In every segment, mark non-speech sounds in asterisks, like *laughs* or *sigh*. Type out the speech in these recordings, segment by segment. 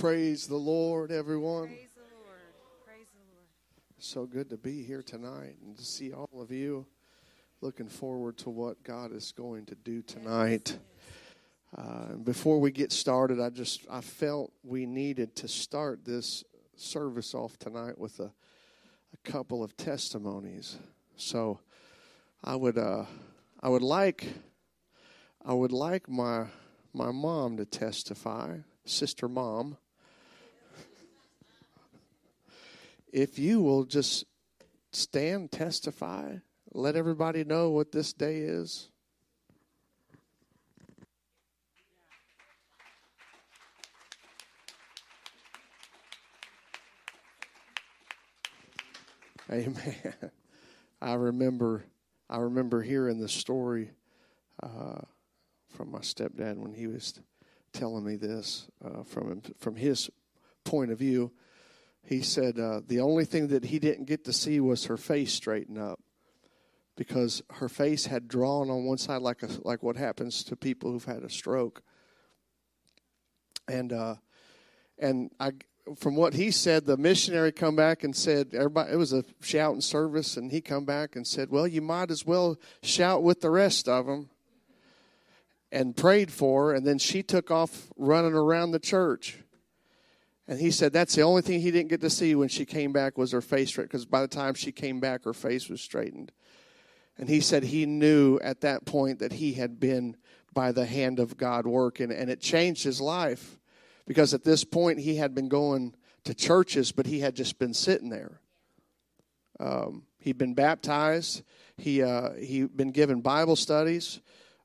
Praise the Lord, everyone. Praise the Lord. Praise the Lord. So good to be here tonight and to see all of you. Looking forward to what God is going to do tonight. Uh, and before we get started, I just I felt we needed to start this service off tonight with a, a couple of testimonies. So I would uh, I would like I would like my my mom to testify, sister mom. If you will just stand, testify, let everybody know what this day is. Amen. *laughs* I remember, I remember hearing the story uh, from my stepdad when he was telling me this uh, from from his point of view. He said uh, the only thing that he didn't get to see was her face straighten up because her face had drawn on one side like a, like what happens to people who've had a stroke. And uh, and I from what he said, the missionary come back and said, everybody, it was a shouting service, and he come back and said, well, you might as well shout with the rest of them, and prayed for her, and then she took off running around the church. And he said that's the only thing he didn't get to see when she came back was her face straight, because by the time she came back, her face was straightened. And he said he knew at that point that he had been by the hand of God working, and it changed his life because at this point he had been going to churches, but he had just been sitting there. Um, he'd been baptized. He uh, he'd been given Bible studies,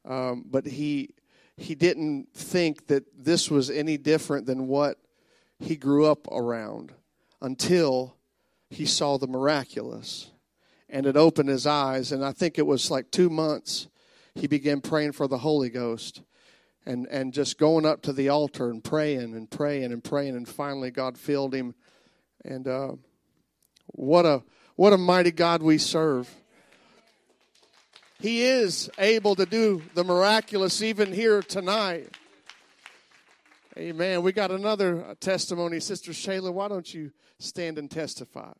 um, but he he didn't think that this was any different than what he grew up around until he saw the miraculous, and it opened his eyes. And I think it was like two months. He began praying for the Holy Ghost and and just going up to the altar and praying and praying and praying and finally God filled him and uh, what a what a mighty God we serve he is able to do the miraculous even here tonight amen we got another testimony sister Shayla why don't you stand and testify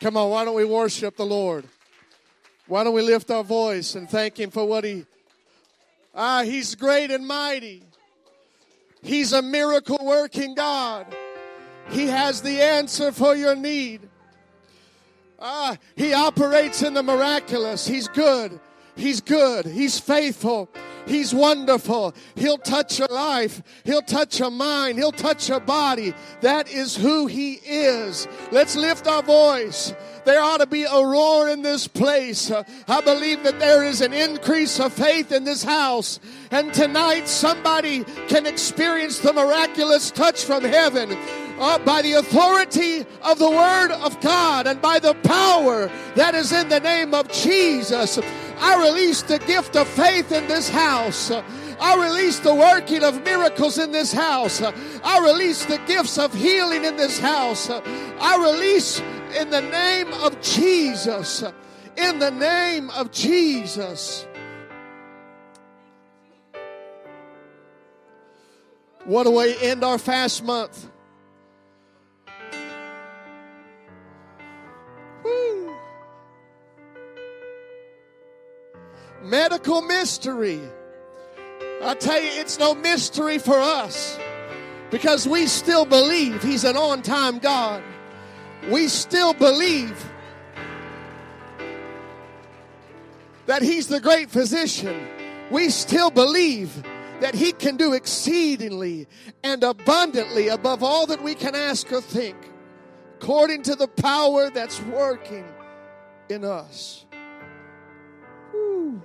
Come on, why don't we worship the Lord? Why don't we lift our voice and thank Him for what He. Ah, He's great and mighty. He's a miracle working God. He has the answer for your need. Ah, He operates in the miraculous. He's good. He's good. He's faithful. He's wonderful. He'll touch your life. He'll touch your mind. He'll touch your body. That is who He is. Let's lift our voice. There ought to be a roar in this place. I believe that there is an increase of faith in this house. And tonight, somebody can experience the miraculous touch from heaven. Uh, by the authority of the Word of God and by the power that is in the name of Jesus. I release the gift of faith in this house. I release the working of miracles in this house. I release the gifts of healing in this house. I release in the name of Jesus. In the name of Jesus. What a way to end our fast month. Woo. Medical mystery. I tell you, it's no mystery for us because we still believe He's an on time God. We still believe that He's the great physician. We still believe that He can do exceedingly and abundantly above all that we can ask or think, according to the power that's working in us. Whew.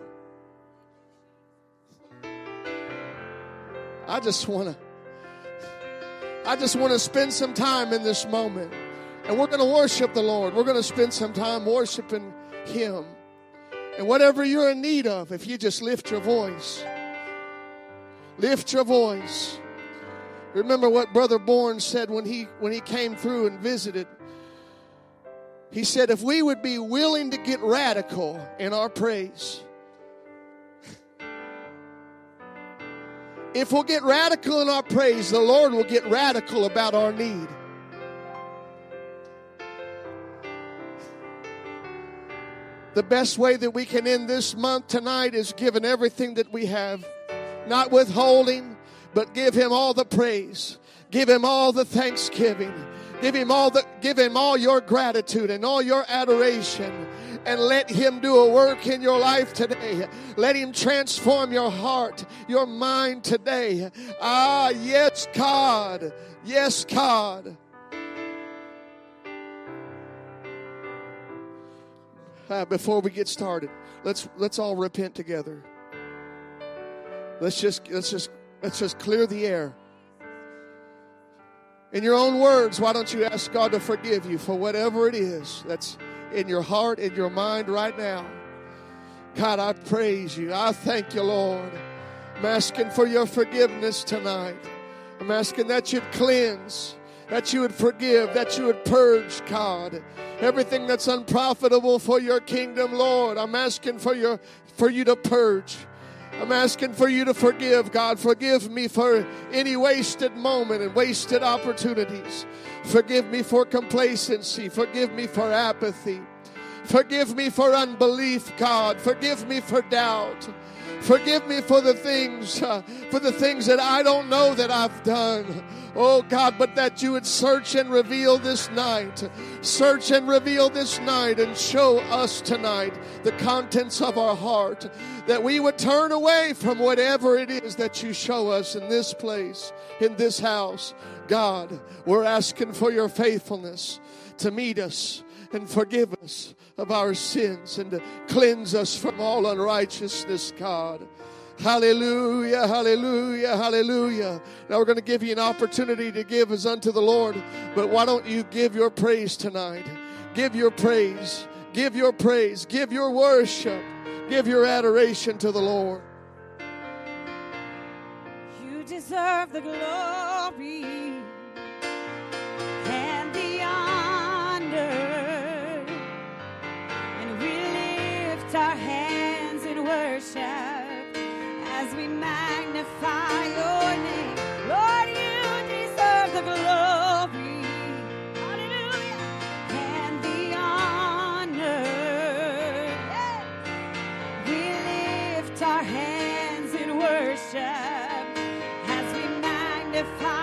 I just want to I just want to spend some time in this moment. And we're going to worship the Lord. We're going to spend some time worshiping him. And whatever you're in need of, if you just lift your voice. Lift your voice. Remember what Brother Bourne said when he, when he came through and visited. He said, if we would be willing to get radical in our praise, if we'll get radical in our praise, the Lord will get radical about our need. The best way that we can end this month tonight is giving everything that we have, not withholding, but give Him all the praise, give Him all the thanksgiving, give Him all the give Him all your gratitude and all your adoration, and let Him do a work in your life today. Let Him transform your heart, your mind today. Ah, yes, God, yes, God. Uh, before we get started, let's let's all repent together. Let's just let's just let's just clear the air. In your own words, why don't you ask God to forgive you for whatever it is that's in your heart, in your mind right now? God, I praise you. I thank you, Lord. I'm asking for your forgiveness tonight. I'm asking that you'd cleanse, that you would forgive, that you would purge, God everything that's unprofitable for your kingdom, Lord. I'm asking for your for you to purge. I'm asking for you to forgive, God. Forgive me for any wasted moment and wasted opportunities. Forgive me for complacency. Forgive me for apathy. Forgive me for unbelief, God. Forgive me for doubt. Forgive me for the things, uh, for the things that I don't know that I've done. Oh God, but that you would search and reveal this night. Search and reveal this night and show us tonight the contents of our heart. That we would turn away from whatever it is that you show us in this place, in this house. God, we're asking for your faithfulness to meet us and forgive us of our sins and to cleanse us from all unrighteousness, God. Hallelujah, hallelujah, hallelujah. Now we're going to give you an opportunity to give as unto the Lord, but why don't you give your praise tonight? Give your praise, give your praise, give your worship, give your adoration to the Lord. You deserve the glory and the honor. Our hands in worship as we magnify your name. Lord, you deserve the glory. Hallelujah. And the honor. We lift our hands in worship as we magnify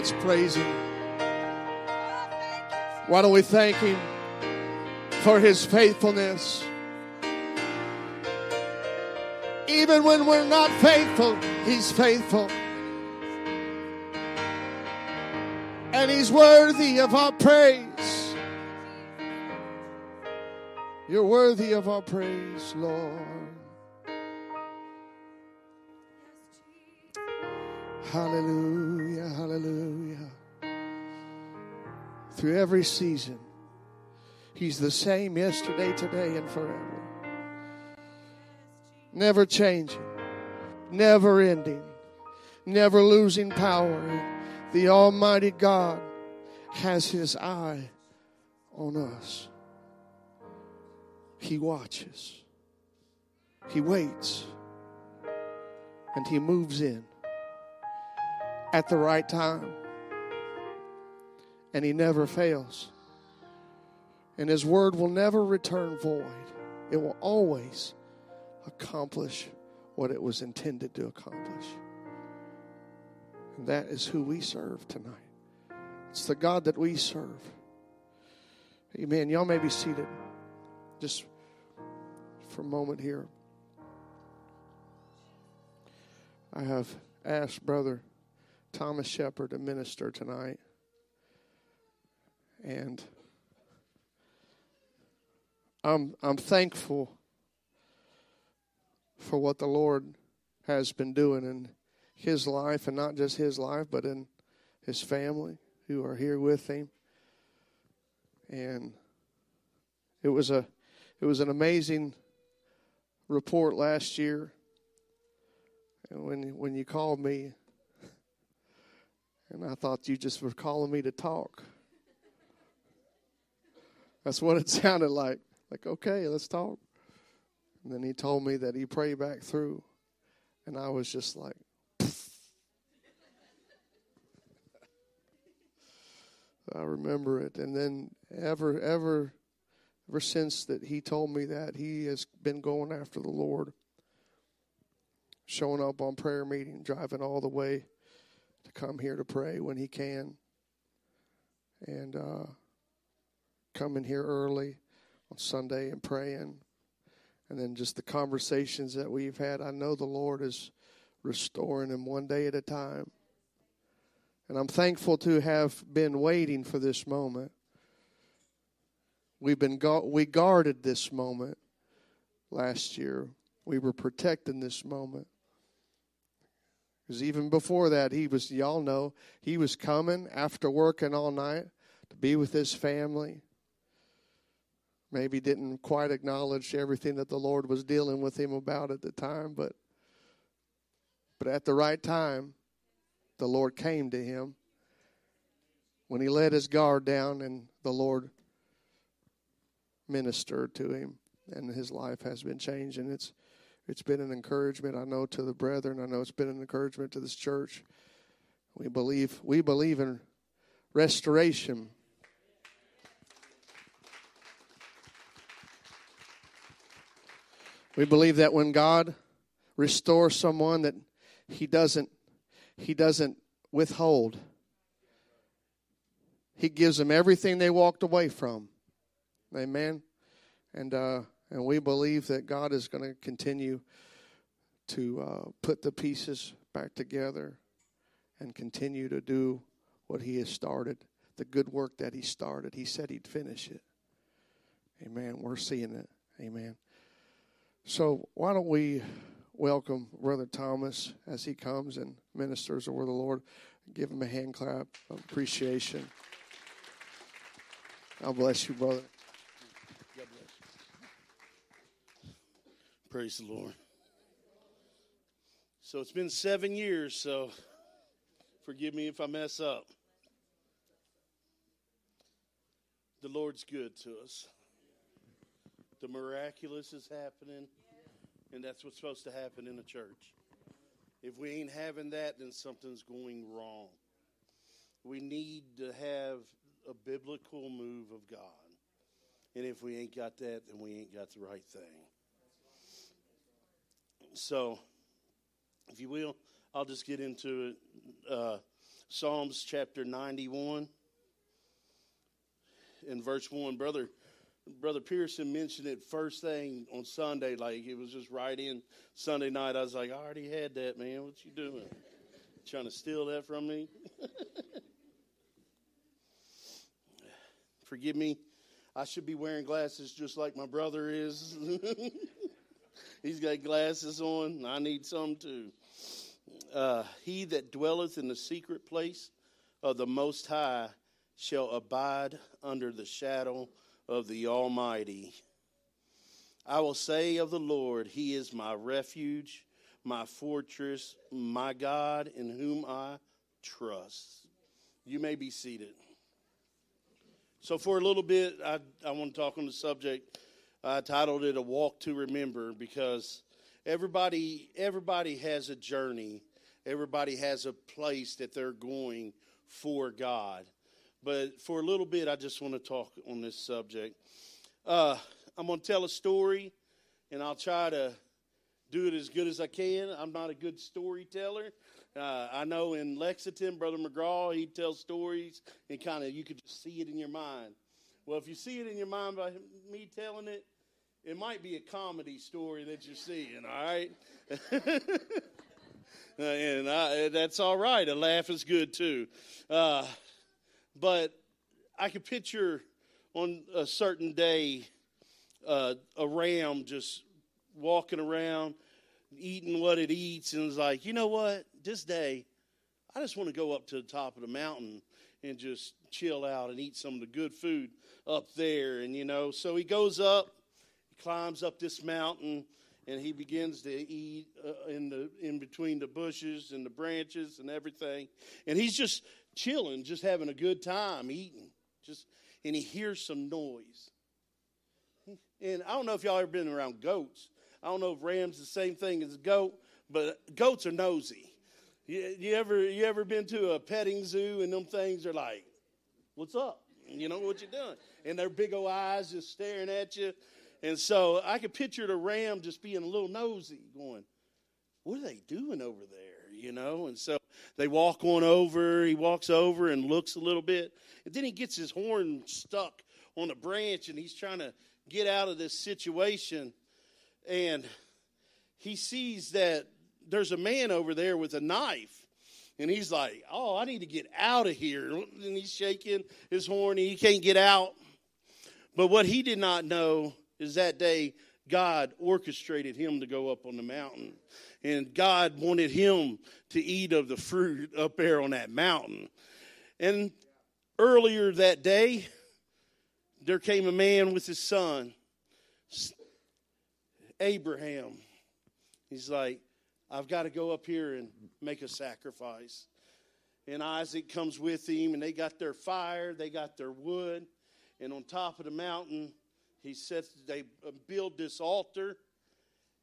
Let's praise Him. Why don't we thank Him for His faithfulness? Even when we're not faithful, He's faithful. And He's worthy of our praise. You're worthy of our praise, Lord. Hallelujah. through every season. He's the same yesterday, today, and forever. Never changing, never ending, never losing power. The Almighty God has His eye on us. He watches, He waits, and He moves in at the right time and He never fails. And His word will never return void, it will always accomplish what it was intended to accomplish. And that is who we serve tonight. It's the God that we serve. Amen. Y'all may be seated just for a moment here. I have asked Brother Thomas Shepard to minister tonight. And I'm I'm thankful for what the Lord has been doing in his life and not just his life but in his family who are here with him. And it was a it was an amazing report last year. And when when you called me and I thought you just were calling me to talk. That's what it *laughs* sounded like. Like, okay, let's talk. And then he told me that he prayed back through. And I was just like, *laughs* I remember it. And then ever, ever, ever since that he told me that, he has been going after the Lord, showing up on prayer meeting, driving all the way to come here to pray when he can, and uh, coming here early on Sunday and praying, and then just the conversations that we've had. I know the Lord is restoring him one day at a time. And I'm thankful to have been waiting for this moment. We've been gu- we guarded this moment last year. We were protecting this moment. Because even before that, he was, y'all know, he was coming after working all night to be with his family. Maybe didn't quite acknowledge everything that the Lord was dealing with him about at the time, but but at the right time, the Lord came to him. When he let his guard down and the Lord ministered to him and his life has been changed and it's it's been an encouragement I know to the brethren. I know it's been an encouragement to this church. We believe we believe in restoration we believe that when God restores someone that he doesn't he doesn't withhold. He gives them everything they walked away from. Amen. And uh and we believe that god is going to continue to uh, put the pieces back together and continue to do what he has started the good work that he started. He said he'd finish it. Amen. We're seeing it. Amen so why don't we welcome Brother Thomas as he comes and ministers over the Lord. Give him a hand clap of appreciation. God bless you, brother. God bless. Praise the Lord. So it's been seven years, so forgive me if I mess up. The Lord's good to us. The miraculous is happening, and that's what's supposed to happen in a church. If we ain't having that, then something's going wrong. We need to have a biblical move of God. And if we ain't got that, then we ain't got the right thing. So, if you will, I'll just get into it. Uh, Psalms chapter 91 in verse 1. Brother, Brother Pearson mentioned it first thing on Sunday, like it was just right in Sunday night. I was like, I already had that, man. What you doing? Trying to steal that from me? *laughs* Forgive me. I should be wearing glasses just like my brother is. *laughs* He's got glasses on. I need some too. Uh, he that dwelleth in the secret place of the Most High shall abide under the shadow of the Almighty. I will say of the Lord, He is my refuge, my fortress, my God, in whom I trust. You may be seated. So, for a little bit, I, I want to talk on the subject. I titled it "A Walk to Remember" because everybody everybody has a journey. Everybody has a place that they're going for God. But for a little bit, I just want to talk on this subject. Uh, I'm going to tell a story, and I'll try to do it as good as I can. I'm not a good storyteller. Uh, I know in Lexington, Brother McGraw, he tells stories and kind of you could just see it in your mind. Well, if you see it in your mind by me telling it, it might be a comedy story that you're seeing, all right? *laughs* And I, that's all right. A laugh is good too. Uh, but I could picture on a certain day uh, a ram just walking around, eating what it eats, and it's like, you know what? This day, I just want to go up to the top of the mountain and just chill out and eat some of the good food up there. And, you know, so he goes up, he climbs up this mountain, and he begins to eat uh, in, the, in between the bushes and the branches and everything. And he's just chilling, just having a good time eating. Just, and he hears some noise. And I don't know if y'all ever been around goats. I don't know if ram's the same thing as a goat, but goats are nosy. You, you ever you ever been to a petting zoo and them things are like, "What's up?" You know what you're doing, and their big old eyes just staring at you. And so I could picture the ram just being a little nosy, going, "What are they doing over there?" You know. And so they walk on over. He walks over and looks a little bit, and then he gets his horn stuck on a branch, and he's trying to get out of this situation and he sees that there's a man over there with a knife. And he's like, Oh, I need to get out of here. And he's shaking his horn, and he can't get out. But what he did not know is that day God orchestrated him to go up on the mountain. And God wanted him to eat of the fruit up there on that mountain. And earlier that day, there came a man with his son Abraham. He's like, I've got to go up here and make a sacrifice. And Isaac comes with him, and they got their fire, they got their wood, and on top of the mountain, he says they uh, build this altar,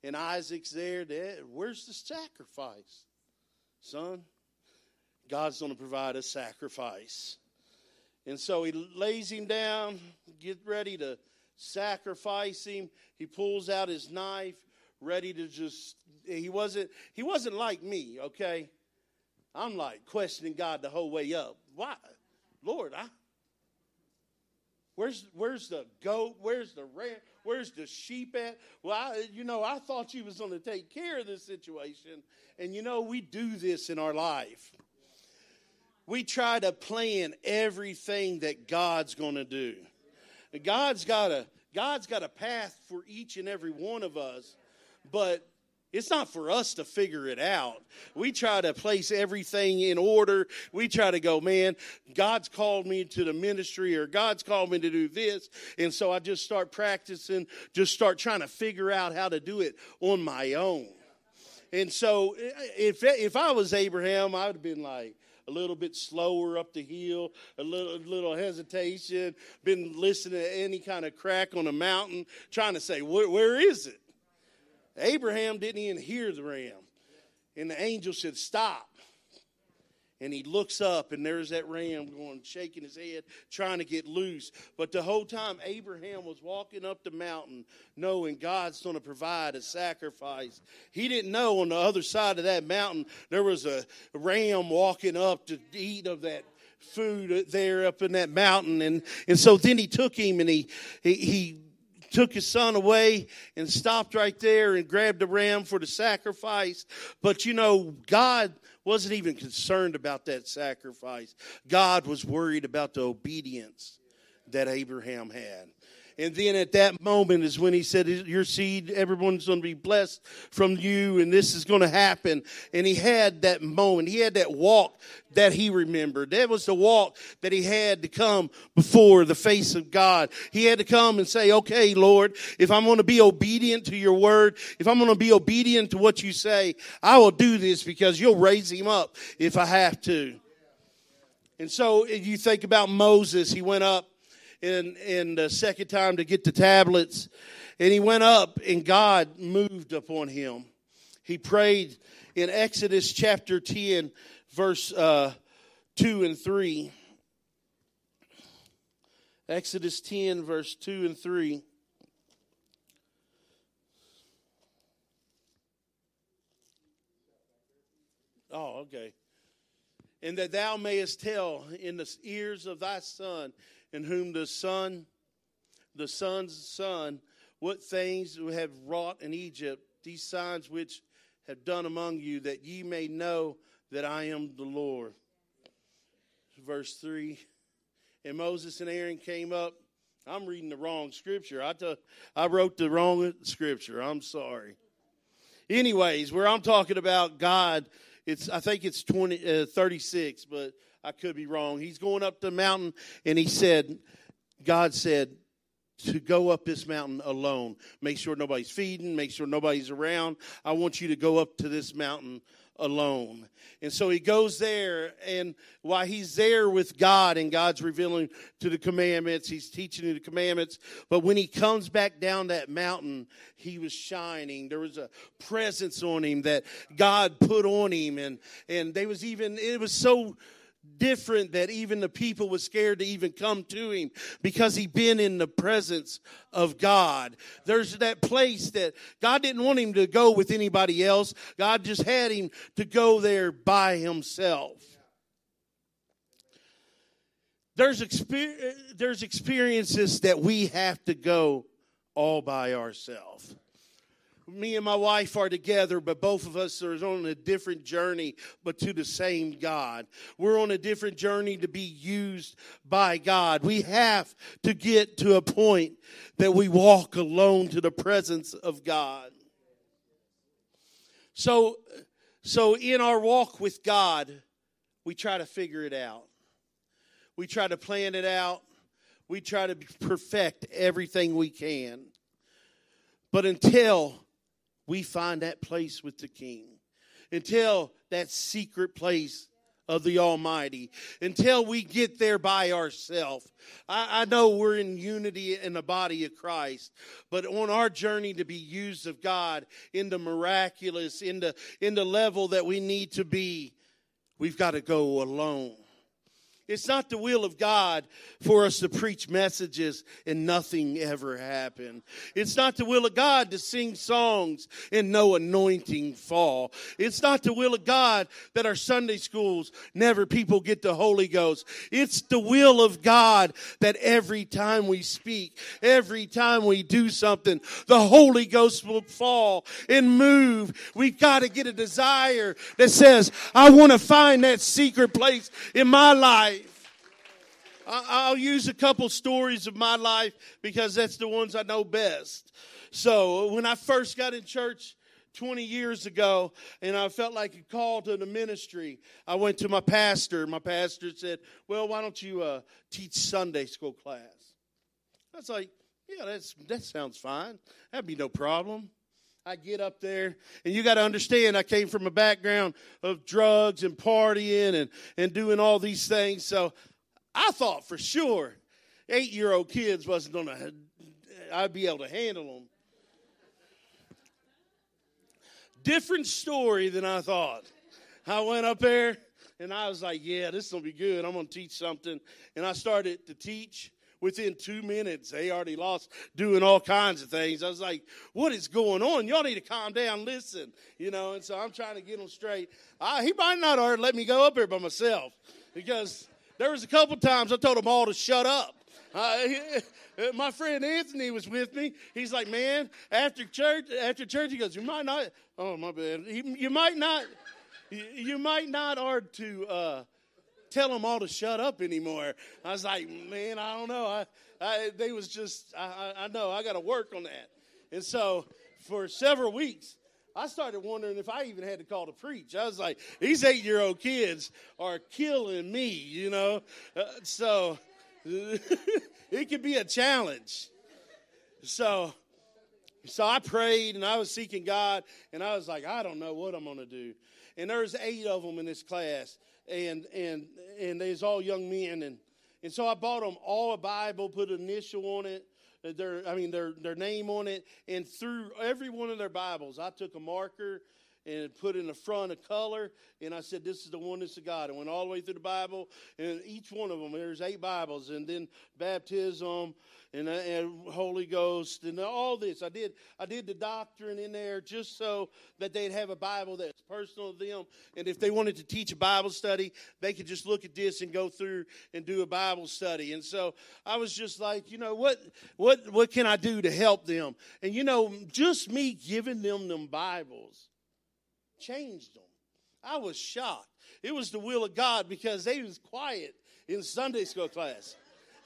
and Isaac's there. Where's the sacrifice, son? God's going to provide a sacrifice. And so he lays him down, get ready to sacrifice him. He pulls out his knife, ready to just he wasn't he wasn't like me, okay? I'm like questioning God the whole way up. Why? Lord, I Where's where's the goat? Where's the ram? Where's the sheep at? Well, I, you know, I thought you was going to take care of this situation. And you know, we do this in our life. We try to plan everything that God's going to do. God's got a God's got a path for each and every one of us, but it's not for us to figure it out. We try to place everything in order. We try to go, man, God's called me to the ministry or God's called me to do this. And so I just start practicing, just start trying to figure out how to do it on my own. And so if, if I was Abraham, I would have been like, a little bit slower up the hill, a little, a little hesitation, been listening to any kind of crack on a mountain, trying to say, where, where is it? Abraham didn't even hear the ram. And the angel said, Stop. And he looks up, and there's that ram going, shaking his head, trying to get loose. But the whole time, Abraham was walking up the mountain, knowing God's going to provide a sacrifice. He didn't know on the other side of that mountain there was a ram walking up to eat of that food there up in that mountain. And, and so then he took him and he, he, he took his son away and stopped right there and grabbed the ram for the sacrifice. But you know, God wasn't even concerned about that sacrifice. God was worried about the obedience that Abraham had. And then at that moment is when he said, Your seed, everyone's going to be blessed from you, and this is going to happen. And he had that moment. He had that walk that he remembered. That was the walk that he had to come before the face of God. He had to come and say, Okay, Lord, if I'm going to be obedient to your word, if I'm going to be obedient to what you say, I will do this because you'll raise him up if I have to. And so you think about Moses, he went up in, in the second time to get the tablets. And he went up, and God moved upon him. He prayed in Exodus chapter 10, verse uh, 2 and 3. Exodus 10, verse 2 and 3. Oh, okay. And that thou mayest tell in the ears of thy son, in whom the son, the son's son, what things have wrought in Egypt, these signs which have done among you, that ye may know that I am the Lord. Verse 3 And Moses and Aaron came up. I'm reading the wrong scripture. I, t- I wrote the wrong scripture. I'm sorry. Anyways, where I'm talking about God, it's I think it's 20, uh, 36, but I could be wrong. He's going up the mountain, and he said, God said, to go up this mountain alone. Make sure nobody's feeding, make sure nobody's around. I want you to go up to this mountain alone. And so he goes there, and while he's there with God and God's revealing to the commandments, he's teaching the commandments. But when he comes back down that mountain, he was shining. There was a presence on him that God put on him, and and they was even it was so different that even the people was scared to even come to him because he'd been in the presence of God. There's that place that God didn't want him to go with anybody else. God just had him to go there by himself. There's, exper- there's experiences that we have to go all by ourselves me and my wife are together, but both of us are on a different journey, but to the same God. We're on a different journey to be used by God. We have to get to a point that we walk alone to the presence of God. So, so in our walk with God, we try to figure it out. We try to plan it out. We try to perfect everything we can. But until we find that place with the King, until that secret place of the Almighty, until we get there by ourselves. I, I, know we're in unity in the body of Christ, but on our journey to be used of God in the miraculous, in the, in the level that we need to be, we've got to go alone. It's not the will of God for us to preach messages and nothing ever happen. It's not the will of God to sing songs and no anointing fall. It's not the will of God that our Sunday schools never people get the Holy Ghost. It's the will of God that every time we speak, every time we do something, the Holy Ghost will fall and move. We've got to get a desire that says, I want to find that secret place in my life. I'll use a couple stories of my life because that's the ones I know best. So when I first got in church 20 years ago and I felt like a call to the ministry, I went to my pastor. My pastor said, Well, why don't you uh, teach Sunday school class? I was like, Yeah, that's, that sounds fine. That'd be no problem. I get up there, and you got to understand, I came from a background of drugs and partying and, and doing all these things. So I thought for sure eight year old kids wasn't going to, I'd be able to handle them. Different story than I thought. I went up there and I was like, yeah, this to be good. I'm going to teach something. And I started to teach. Within two minutes, they already lost doing all kinds of things. I was like, what is going on? Y'all need to calm down, listen. You know, and so I'm trying to get them straight. He might not have let me go up here by myself because there was a couple times I told them all to shut up. Uh, *laughs* my friend Anthony was with me. He's like, man, after church, after church, he goes, you might not. Oh my bad. You might not. You might not are to uh, tell them all to shut up anymore. I was like, man, I don't know. I, I they was just, I, I know I got to work on that. And so for several weeks, I started wondering if I even had to call to preach. I was like, these eight year old kids are killing me, you know? Uh, so *laughs* it could be a challenge. So, so I prayed and I was seeking God and I was like, I don't know what I'm going to do. And there's eight of them in this class and, and, and there's all young men. And, and so I bought them all a Bible, put an initial on it their I mean their their name on it, and through every one of their Bibles, I took a marker and put in the front a color. And I said, This is the oneness of God. I went all the way through the Bible, and each one of them, there's eight Bibles, and then baptism and, uh, and Holy Ghost and all this. I did I did the doctrine in there just so that they'd have a Bible that's personal to them. And if they wanted to teach a Bible study, they could just look at this and go through and do a Bible study. And so I was just like, you know, what what what can I do to help them? And you know, just me giving them them Bibles changed them. I was shocked. It was the will of God because they was quiet in Sunday school class.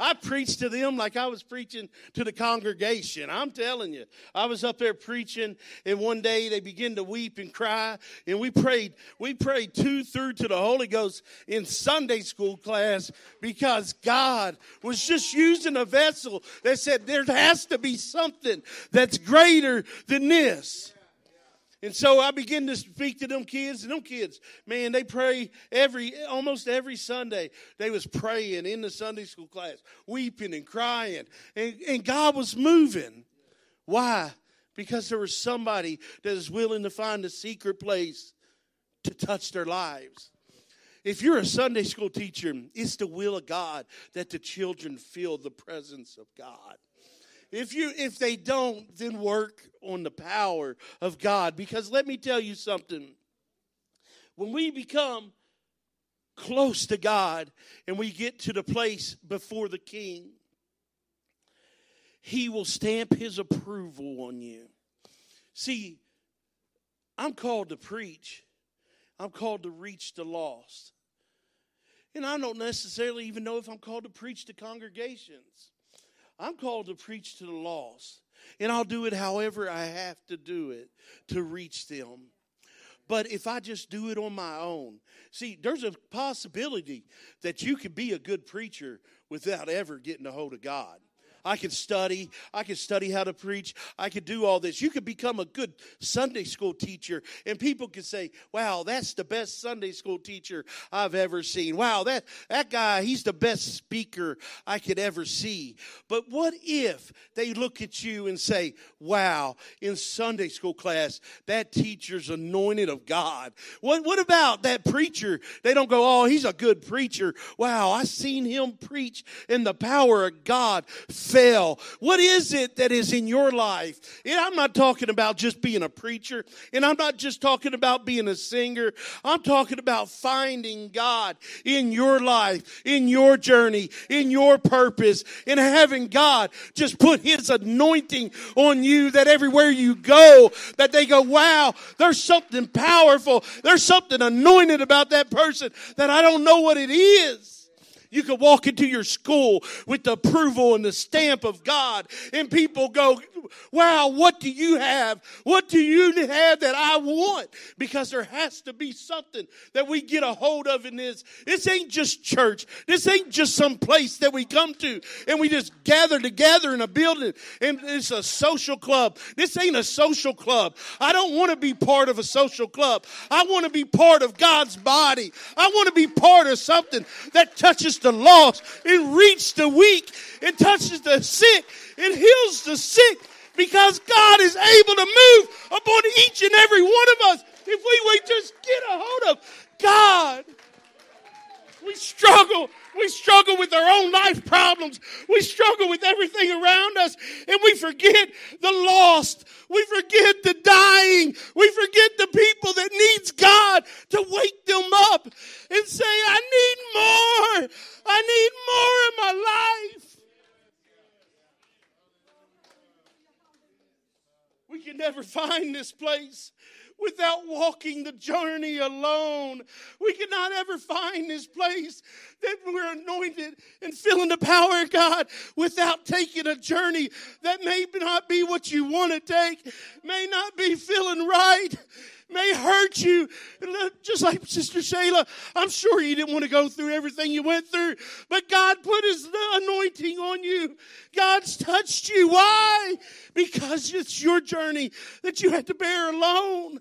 I preached to them like I was preaching to the congregation. I'm telling you. I was up there preaching, and one day they began to weep and cry, and we prayed, we prayed two through to the Holy Ghost in Sunday school class because God was just using a vessel that said there has to be something that's greater than this. And so I begin to speak to them kids, and them kids, man, they pray every almost every Sunday. They was praying in the Sunday school class, weeping and crying, and, and God was moving. Why? Because there was somebody that is willing to find a secret place to touch their lives. If you're a Sunday school teacher, it's the will of God that the children feel the presence of God if you if they don't then work on the power of god. Because let me tell you something. When we become close to god and we get to the place before the king he will stamp his approval on you. See i'm called to preach. I'm called to reach the lost. And i don't necessarily even know if i'm called to preach to congregations I'm called to preach to the lost, and I'll do it however I have to do it to reach them. But if I just do it on my own, see, there's a possibility that you could be a good preacher without ever getting a hold of God. I could study. I could study how to preach. I could do all this. You could become a good Sunday school teacher, and people could say, Wow, that's the best Sunday school teacher I've ever seen. Wow, that, that guy, he's the best speaker I could ever see. But what if they look at you and say, Wow, in Sunday school class, that teacher's anointed of God? What, what about that preacher? They don't go, Oh, he's a good preacher. Wow, I seen him preach in the power of God fell. What is it that is in your life? And I'm not talking about just being a preacher, and I'm not just talking about being a singer. I'm talking about finding God in your life, in your journey, in your purpose, and having God just put His anointing on you that everywhere you go, that they go, wow, there's something powerful. There's something anointed about that person that I don't know what it is. You could walk into your school with the approval and the stamp of God, and people go, Wow, what do you have? What do you have that I want? Because there has to be something that we get a hold of in this. This ain't just church. This ain't just some place that we come to and we just gather together in a building and it's a social club. This ain't a social club. I don't want to be part of a social club. I want to be part of God's body. I want to be part of something that touches the lost. It reaches the weak. It touches the sick. It heals the sick because God is able to move upon each and every one of us. If we would just get a hold of God. We struggle. We struggle with our own life problems. We struggle with everything around us. And we forget the lost. We forget the dying. We forget the people that needs God to wake them up and say, I need more. I need more in my life. We can never find this place without walking the journey alone. We cannot ever find this place that we're anointed and feeling the power of God without taking a journey that may not be what you want to take, may not be feeling right. May hurt you, just like Sister Shayla. I'm sure you didn't want to go through everything you went through, but God put His anointing on you. God's touched you. Why? Because it's your journey that you had to bear alone.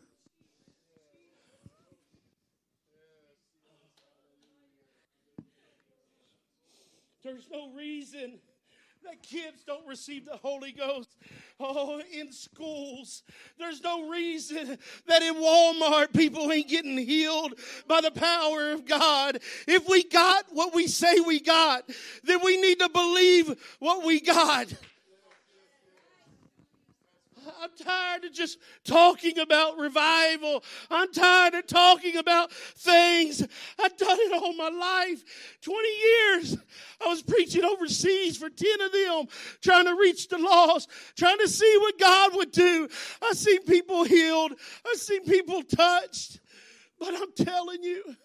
There's no reason that kids don't receive the Holy Ghost. Oh, in schools, there's no reason that in Walmart people ain't getting healed by the power of God. If we got what we say we got, then we need to believe what we got. I'm tired of just talking about revival. I'm tired of talking about things. I've done it all my life. 20 years. I was preaching overseas for 10 of them, trying to reach the lost, trying to see what God would do. I've seen people healed, I've seen people touched. But I'm telling you,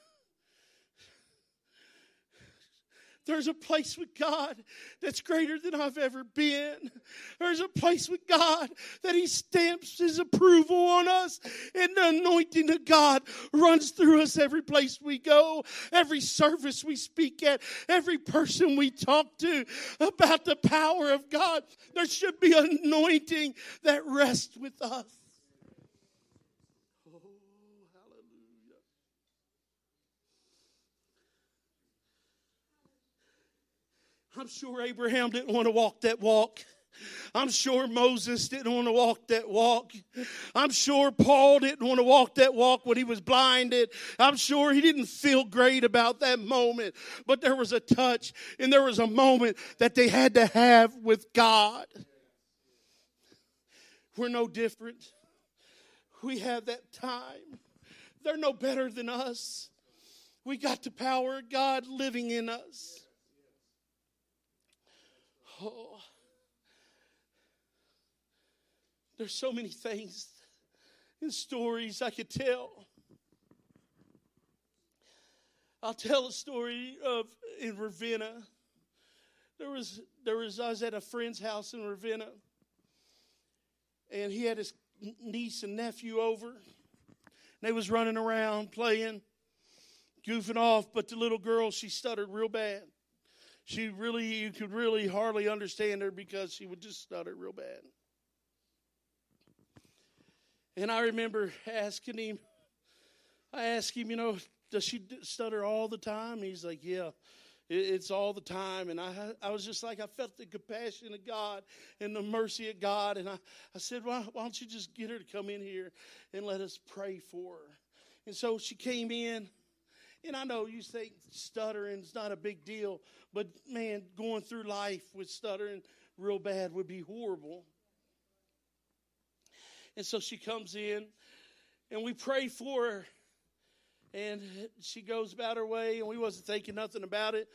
There's a place with God that's greater than I've ever been. There's a place with God that He stamps His approval on us, and the anointing of God runs through us every place we go, every service we speak at, every person we talk to about the power of God. There should be anointing that rests with us. I'm sure Abraham didn't want to walk that walk. I'm sure Moses didn't want to walk that walk. I'm sure Paul didn't want to walk that walk when he was blinded. I'm sure he didn't feel great about that moment. But there was a touch and there was a moment that they had to have with God. We're no different. We have that time. They're no better than us. We got the power of God living in us. Oh. There's so many things and stories I could tell. I'll tell a story of in Ravenna. There was there was I was at a friend's house in Ravenna, and he had his niece and nephew over. And They was running around playing, goofing off, but the little girl she stuttered real bad she really you could really hardly understand her because she would just stutter real bad. And i remember asking him i asked him you know does she stutter all the time? He's like yeah it's all the time. And I, I was just like i felt the compassion of god and the mercy of god. And i, I said why, why don't you just get her to come in here and let us pray for her? And so she came in and I know you think stuttering's not a big deal, but man, going through life with stuttering real bad would be horrible. And so she comes in, and we pray for her, and she goes about her way, and we wasn't thinking nothing about it.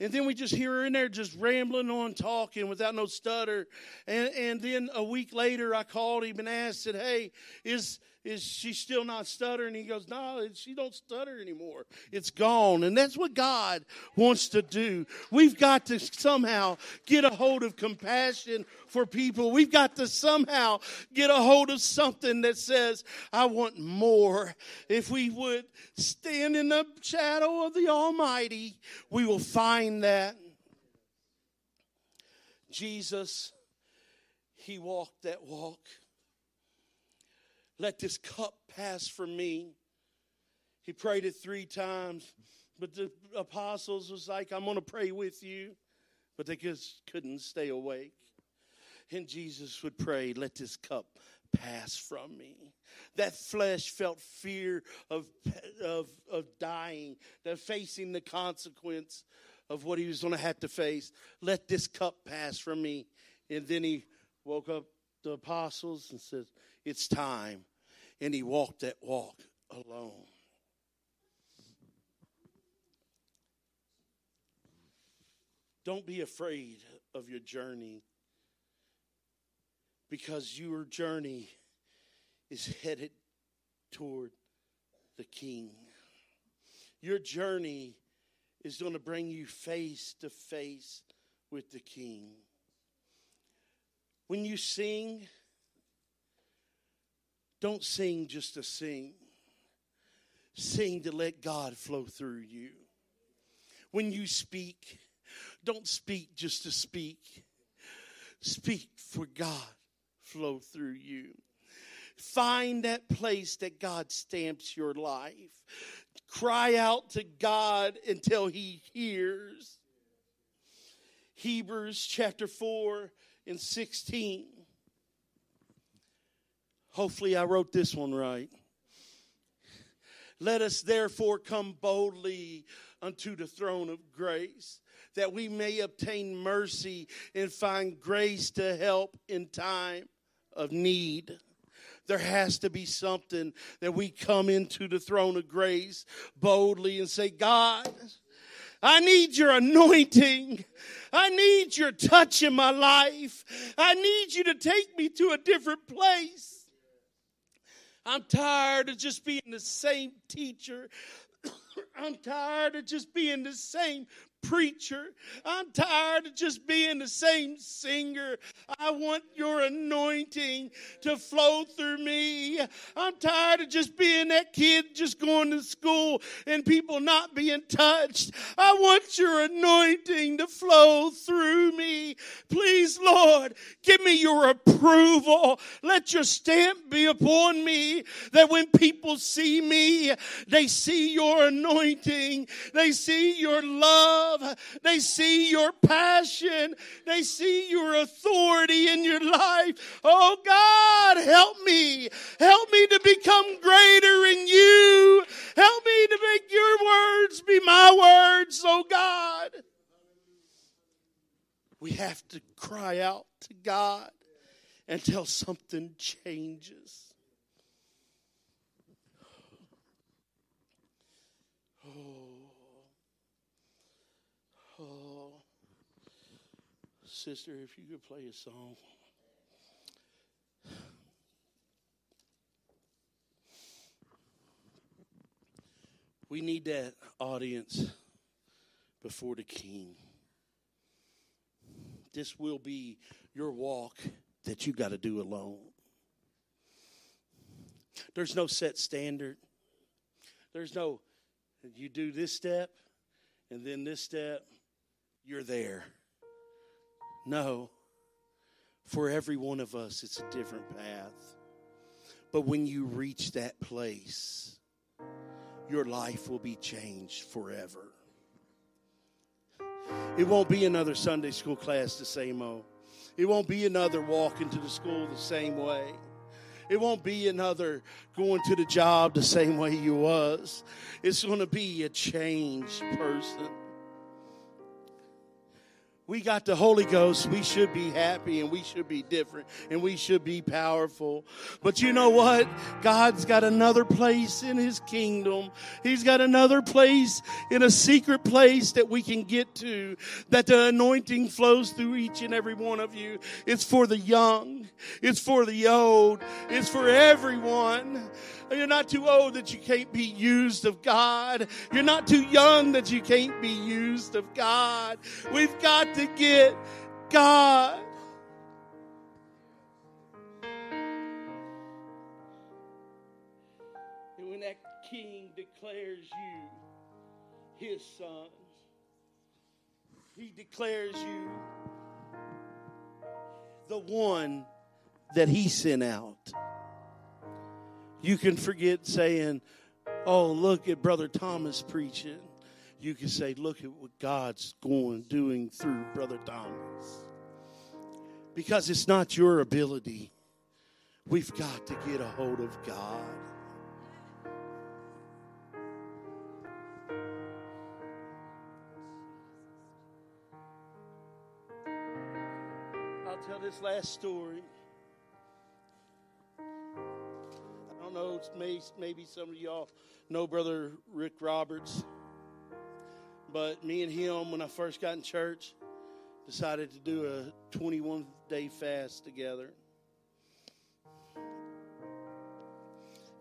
And then we just hear her in there just rambling on, talking without no stutter. And, and then a week later, I called him and asked, said, "Hey, is is she still not stuttering? He goes, No, she don't stutter anymore. It's gone. And that's what God wants to do. We've got to somehow get a hold of compassion for people. We've got to somehow get a hold of something that says, I want more. If we would stand in the shadow of the Almighty, we will find that. Jesus, He walked that walk. Let this cup pass from me. He prayed it three times, but the apostles was like, I'm going to pray with you. But they just couldn't stay awake. And Jesus would pray, Let this cup pass from me. That flesh felt fear of, of, of dying, that facing the consequence of what he was going to have to face. Let this cup pass from me. And then he woke up the apostles and said, It's time. And he walked that walk alone. Don't be afraid of your journey because your journey is headed toward the King. Your journey is going to bring you face to face with the King. When you sing, don't sing just to sing, sing to let God flow through you. When you speak, don't speak just to speak, speak for God flow through you. Find that place that God stamps your life. Cry out to God until He hears. Hebrews chapter 4 and 16. Hopefully, I wrote this one right. Let us therefore come boldly unto the throne of grace, that we may obtain mercy and find grace to help in time of need. There has to be something that we come into the throne of grace boldly and say, God, I need your anointing. I need your touch in my life. I need you to take me to a different place. I'm tired of just being the same teacher. *coughs* I'm tired of just being the same preacher. I'm tired of just being the same singer. I want your anointing to flow through me. I'm tired of just being that kid just going to school and people not being touched. I want your anointing to flow through me. Please, Lord, give me your approval. Let your stamp be upon me that when people see me, they see your anointing. They see your love. They see your passion. They see your authority in your life. Oh God, help me. Help me to become greater in you. Help me to make your words be my words, oh God. We have to cry out to God until something changes. Sister, if you could play a song. We need that audience before the King. This will be your walk that you got to do alone. There's no set standard. There's no, you do this step and then this step, you're there. No. For every one of us, it's a different path. But when you reach that place, your life will be changed forever. It won't be another Sunday school class the same old. It won't be another walk into the school the same way. It won't be another going to the job the same way you was. It's going to be a changed person we got the Holy Ghost, we should be happy and we should be different and we should be powerful. But you know what? God's got another place in His kingdom. He's got another place in a secret place that we can get to, that the anointing flows through each and every one of you. It's for the young, it's for the old, it's for everyone. You're not too old that you can't be used of God. You're not too young that you can't be used of God. We've got to get God. And when that king declares you his son, he declares you the one that he sent out. You can forget saying, Oh, look at Brother Thomas preaching. You can say, Look at what God's going, doing through Brother Thomas. Because it's not your ability. We've got to get a hold of God. I'll tell this last story. I don't know, maybe some of y'all know Brother Rick Roberts. But me and him, when I first got in church, decided to do a 21 day fast together.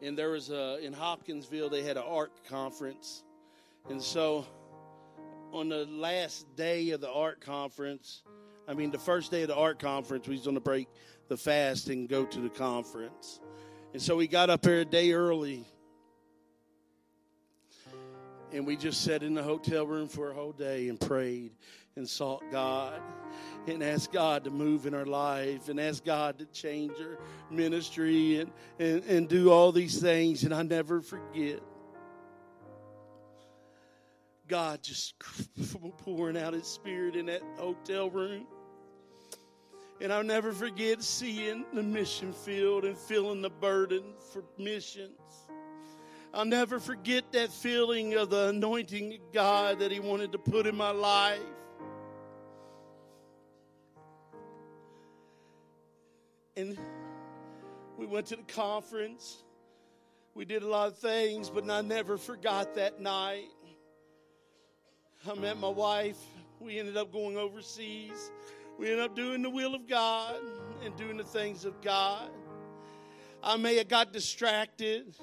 And there was a, in Hopkinsville, they had an art conference. And so on the last day of the art conference, I mean, the first day of the art conference, we was going to break the fast and go to the conference. And so we got up there a day early. And we just sat in the hotel room for a whole day and prayed and sought God and asked God to move in our life and asked God to change our ministry and, and, and do all these things. And I never forget God just *laughs* pouring out His Spirit in that hotel room. And I'll never forget seeing the mission field and feeling the burden for missions. I'll never forget that feeling of the anointing of God that He wanted to put in my life. And we went to the conference. We did a lot of things, but I never forgot that night. I met my wife. We ended up going overseas. We ended up doing the will of God and doing the things of God. I may have got distracted.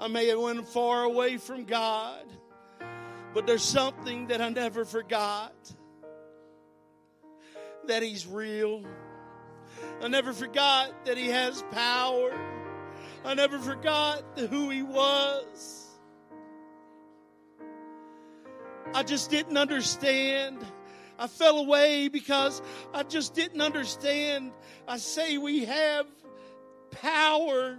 I may have went far away from God. But there's something that I never forgot. That he's real. I never forgot that he has power. I never forgot who he was. I just didn't understand. I fell away because I just didn't understand. I say we have power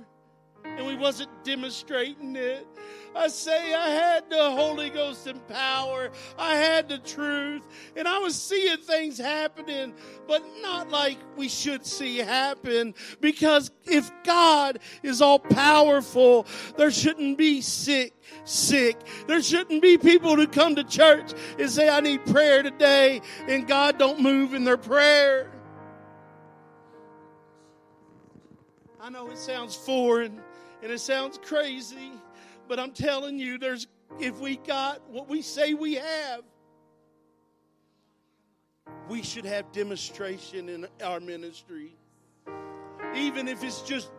and we wasn't demonstrating it. I say I had the Holy Ghost and power. I had the truth. And I was seeing things happening, but not like we should see happen. Because if God is all powerful, there shouldn't be sick, sick. There shouldn't be people who come to church and say, I need prayer today, and God don't move in their prayer. I know it sounds foreign and it sounds crazy, but I'm telling you, there's if we got what we say we have, we should have demonstration in our ministry. Even if it's just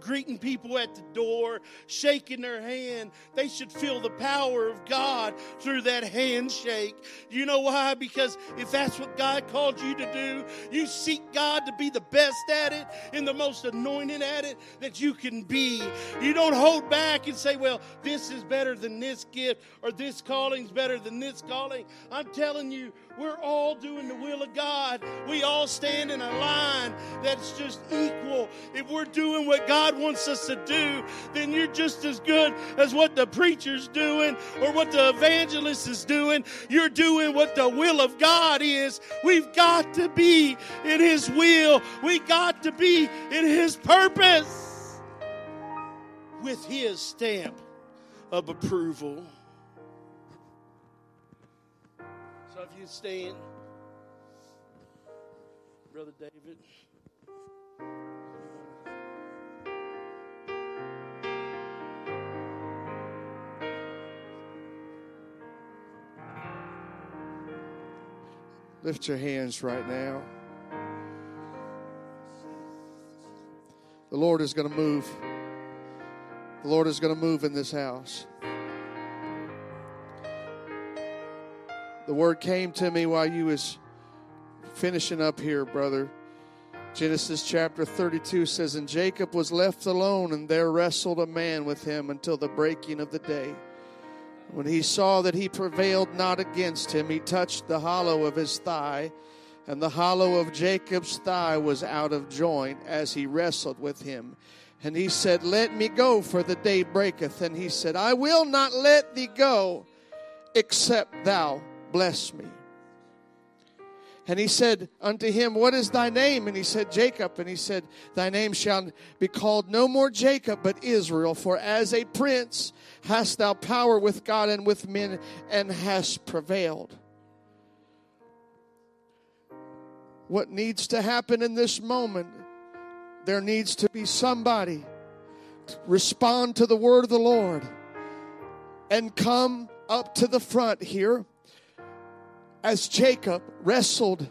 greeting people at the door, shaking their hand, they should feel the power of God through that handshake. You know why? Because if that's what God called you to do, you seek God to be the best at it and the most anointed at it that you can be. You don't hold back and say, well, this is better than this gift or this calling's better than this calling. I'm telling you, we're all doing the will of God. We all stand in a line that's just equal. If we're doing what God wants us to do, then you're just as good as what the preacher's doing or what the evangelist is doing. You're doing what the will of God is. We've got to be in His will, we got to be in His purpose with His stamp of approval. So if you stand, Brother David. Lift your hands right now. The Lord is going to move. The Lord is going to move in this house. The word came to me while you was finishing up here, brother. Genesis chapter 32 says, And Jacob was left alone, and there wrestled a man with him until the breaking of the day. When he saw that he prevailed not against him, he touched the hollow of his thigh, and the hollow of Jacob's thigh was out of joint as he wrestled with him. And he said, Let me go, for the day breaketh. And he said, I will not let thee go, except thou bless me. And he said unto him, What is thy name? And he said, Jacob. And he said, Thy name shall be called no more Jacob, but Israel. For as a prince hast thou power with God and with men, and hast prevailed. What needs to happen in this moment? There needs to be somebody to respond to the word of the Lord and come up to the front here as Jacob wrestled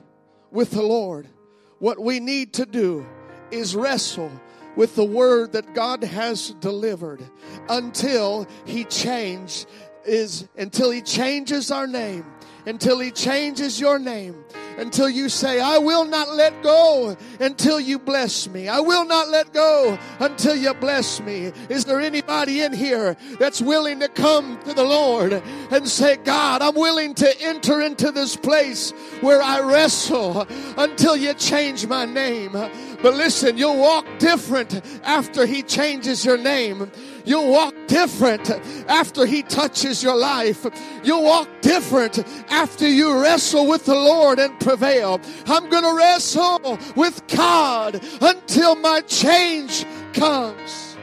with the Lord, what we need to do is wrestle with the word that God has delivered until he change is until he changes our name until he changes your name until you say I will not let go until you bless me. I will not let go until you bless me. Is there anybody in here that's willing to come to the Lord and say God I'm willing to enter into this place where I wrestle until you change my name But listen, you'll walk different after He changes your name. You'll walk different after He touches your life. You'll walk different after you wrestle with the Lord and prevail. I'm going to wrestle with God until my change comes.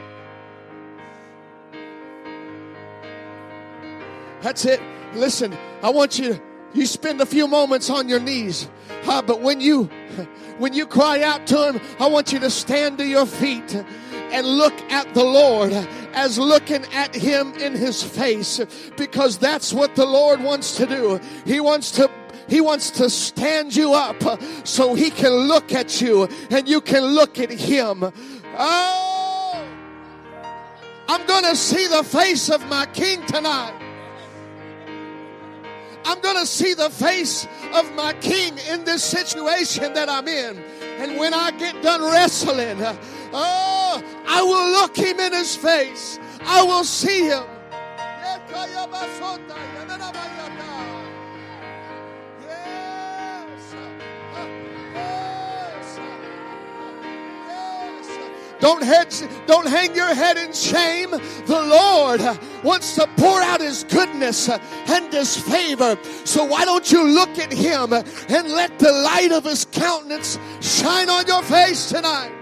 That's it. Listen, I want you you spend a few moments on your knees. Ah, but when you when you cry out to him, I want you to stand to your feet and look at the Lord as looking at him in his face because that's what the Lord wants to do. He wants to he wants to stand you up so he can look at you and you can look at him. Oh, I'm going to see the face of my king tonight. I'm going to see the face of my king in this situation that I'm in. And when I get done wrestling, uh, oh, I will look him in his face. I will see him. Don't, don't hang your head in shame. The Lord wants to pour out His goodness and His favor. So why don't you look at Him and let the light of His countenance shine on your face tonight?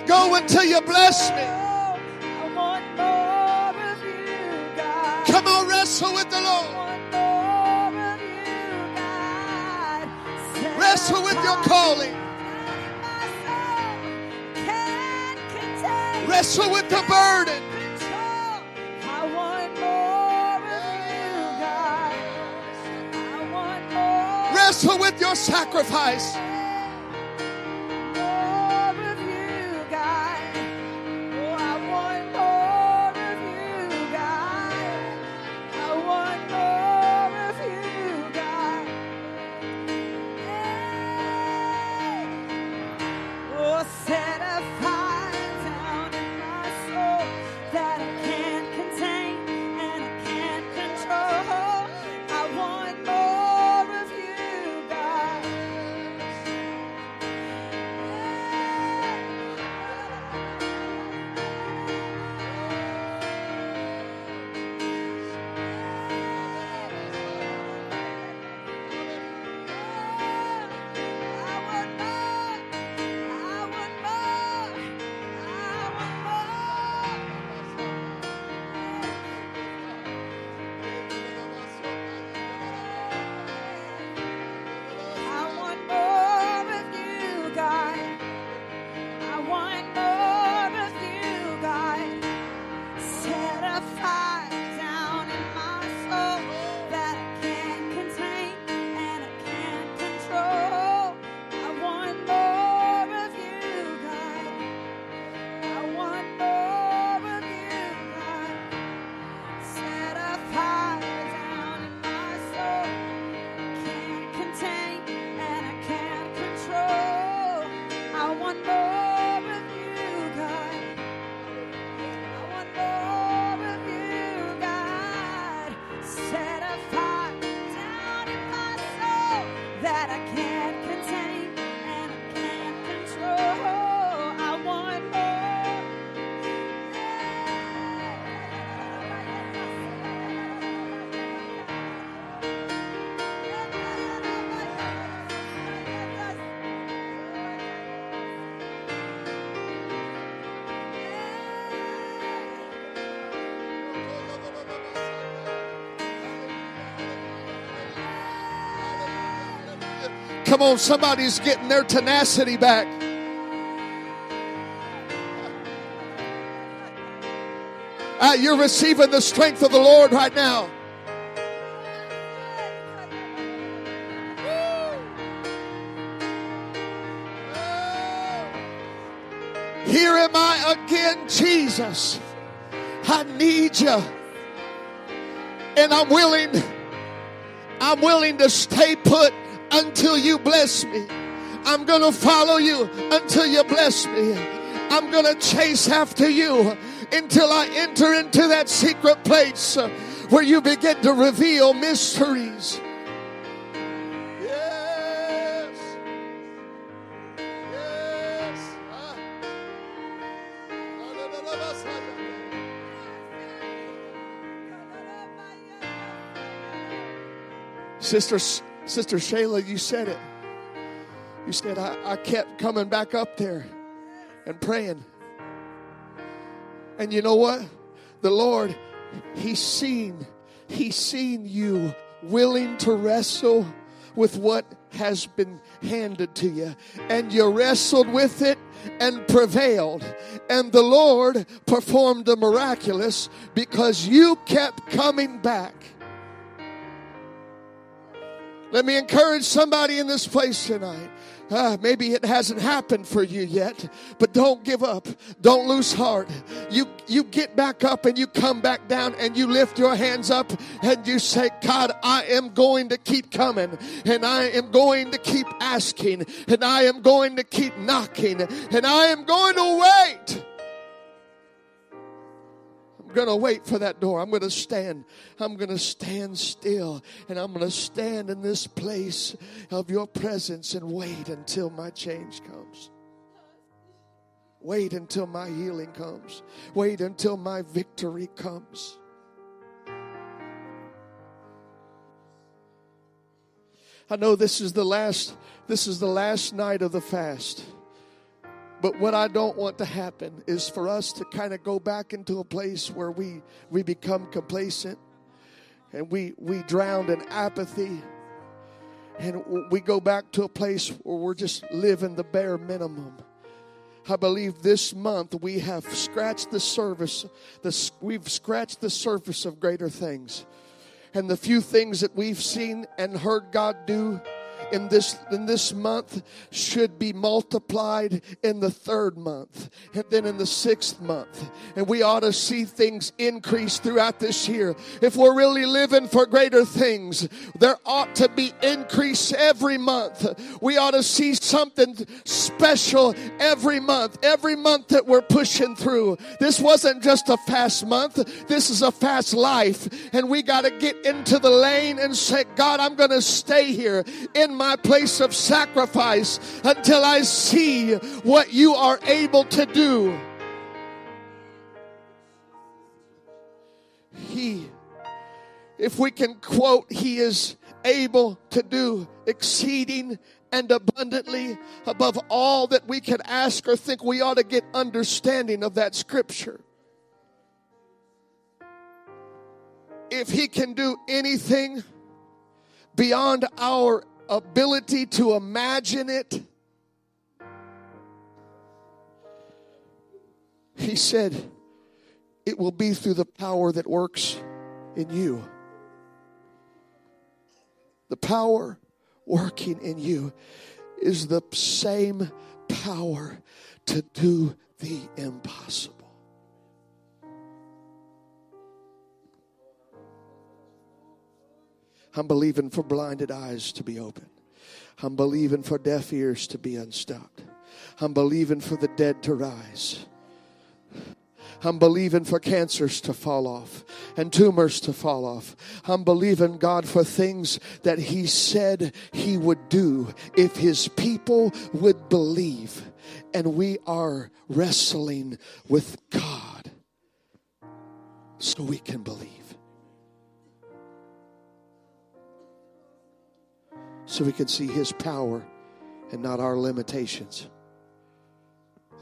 Let go until you bless me. I want more of you, God. Come on, wrestle with the Lord. Wrestle with your calling. Wrestle with the burden. I want more of you, God. I want more. Wrestle with your sacrifice. Come on, somebody's getting their tenacity back. Ah, you're receiving the strength of the Lord right now. Here am I again, Jesus. I need you. And I'm willing, I'm willing to stay put until you bless me. I'm going to follow you until you bless me. I'm going to chase after you until I enter into that secret place where you begin to reveal mysteries. Yes. Yes. Ah. Sister, Sister Shayla, you said it. You said, I, I kept coming back up there and praying. And you know what? The Lord, He's seen, He's seen you willing to wrestle with what has been handed to you. And you wrestled with it and prevailed. And the Lord performed the miraculous because you kept coming back. Let me encourage somebody in this place tonight. Ah, maybe it hasn't happened for you yet, but don't give up. Don't lose heart. You you get back up and you come back down and you lift your hands up and you say, God, I am going to keep coming and I am going to keep asking and I am going to keep knocking and I am going to wait. Going to wait for that door. I'm going to stand. I'm going to stand still. And I'm going to stand in this place of your presence and wait until my change comes. Wait until my healing comes. Wait until my victory comes. I know this is the last this is the last night of the fast. But what I don't want to happen is for us to kind of go back into a place where we we become complacent and we we drown in apathy and we go back to a place where we're just living the bare minimum. I believe this month we have scratched the surface, the, we've scratched the surface of greater things. And the few things that we've seen and heard God do in this in this month should be multiplied in the third month and then in the sixth month. And we ought to see things increase throughout this year. If we're really living for greater things there ought to be increase every month. We ought to see something special every month every month that we're pushing through. This wasn't just a fast month. This is a fast life. And we got to get into the lane and say god i'm going to stay here in my place of sacrifice until I see what you are able to do. He, if we can quote, He is able to do exceeding and abundantly above all that we can ask or think, we ought to get understanding of that scripture. If He can do anything beyond our ability to imagine it. He said, It will be through the power that works in you. The power working in you is the same power to do the impossible. I'm believing for blinded eyes to be open. I'm believing for deaf ears to be unstopped. I'm believing for the dead to rise. I'm believing for cancers to fall off and tumors to fall off. I'm believing God for things that He said He would do if His people would believe. And we are wrestling with God so we can believe. So we can see His power and not our limitations.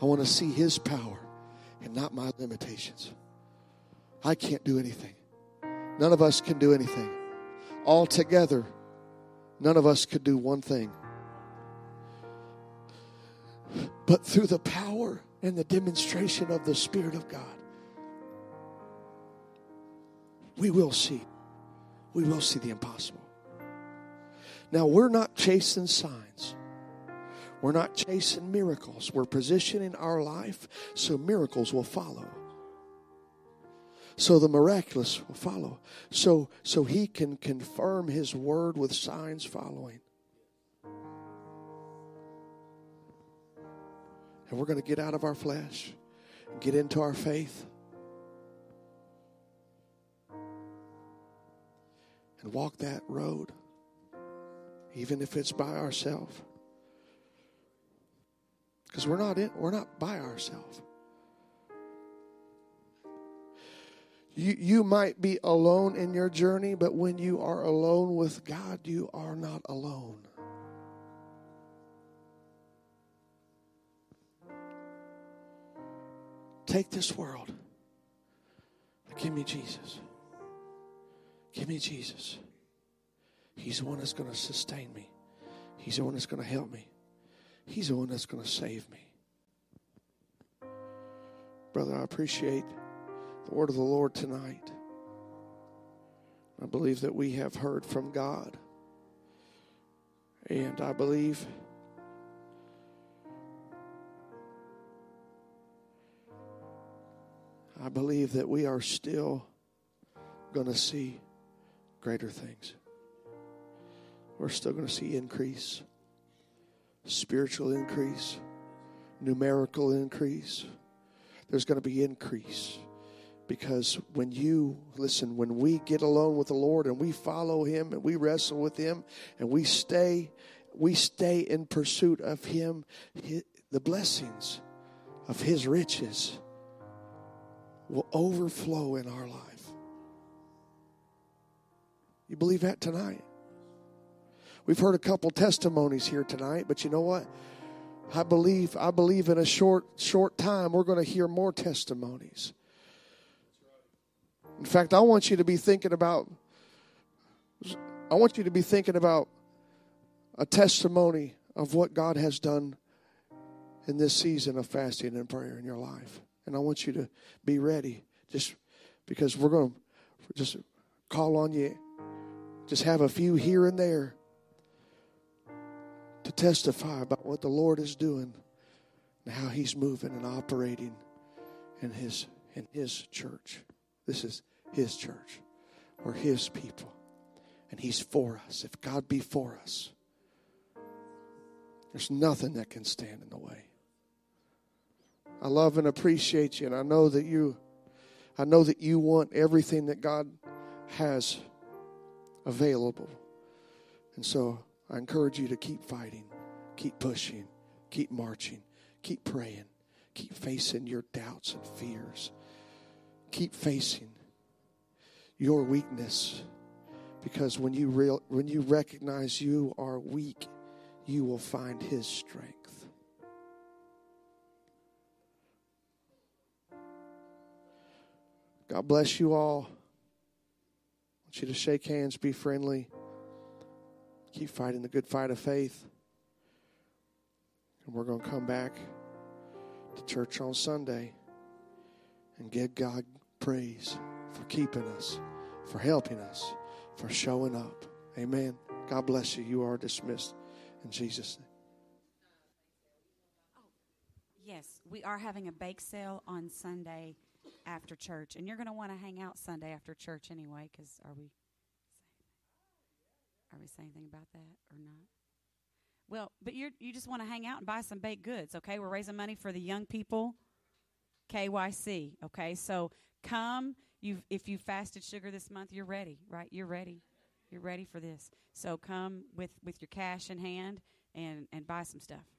I want to see His power and not my limitations. I can't do anything. None of us can do anything. All together, none of us could do one thing. but through the power and the demonstration of the Spirit of God, we will see. We will see the impossible. Now, we're not chasing signs. We're not chasing miracles. We're positioning our life so miracles will follow. So the miraculous will follow. So so he can confirm his word with signs following. And we're going to get out of our flesh, get into our faith, and walk that road, even if it's by ourselves. Because we're not in, we're not by ourselves. You, you might be alone in your journey, but when you are alone with God, you are not alone. Take this world. Give me Jesus. Give me Jesus. He's the one that's going to sustain me. He's the one that's going to help me. He's the one that's going to save me. Brother, I appreciate the word of the Lord tonight. I believe that we have heard from God. And I believe I believe that we are still going to see greater things. We're still going to see increase, spiritual increase, numerical increase. There's going to be increase. Because when you listen when we get alone with the lord and we follow him and we wrestle with him and we stay we stay in pursuit of him the blessings of his riches will overflow in our life. You believe that tonight we've heard a couple testimonies here tonight but you know what? I believe i believe in a short short time we're going to hear more testimonies. In fact, I want you to be thinking about I want you to be thinking about a testimony of what God has done in this season of fasting and prayer in your life. And I want you to be ready just because we're going to just call on you. Just have a few here and there testify about what the Lord is doing and how he's moving and operating in his in his church. This is his church. We're his people. And he's for us. If God be for us, there's nothing that can stand in the way. I love and appreciate you, and I know that you I know that you want everything that God has available. And so I encourage you to keep fighting, keep pushing, keep marching, keep praying, keep facing your doubts and fears. Keep facing your weakness because when you real, when you recognize you are weak, you will find his strength. God bless you all. I want you to shake hands, be friendly. Keep fighting the good fight of faith. And we're going to come back to church on Sunday and give God praise for keeping us, for helping us, for showing up. Amen. God bless you. You are dismissed in Jesus' name. Oh, yes, we are having a bake sale on Sunday after church, and you're going to want to hang out Sunday after church anyway. Because are we are we saying anything about that or not? Well, but you you just want to hang out and buy some baked goods, okay? We're raising money for the young people, KYC, okay? So come. You if you fasted sugar this month, you're ready, right? You're ready. You're ready for this. So come with with your cash in hand and and buy some stuff.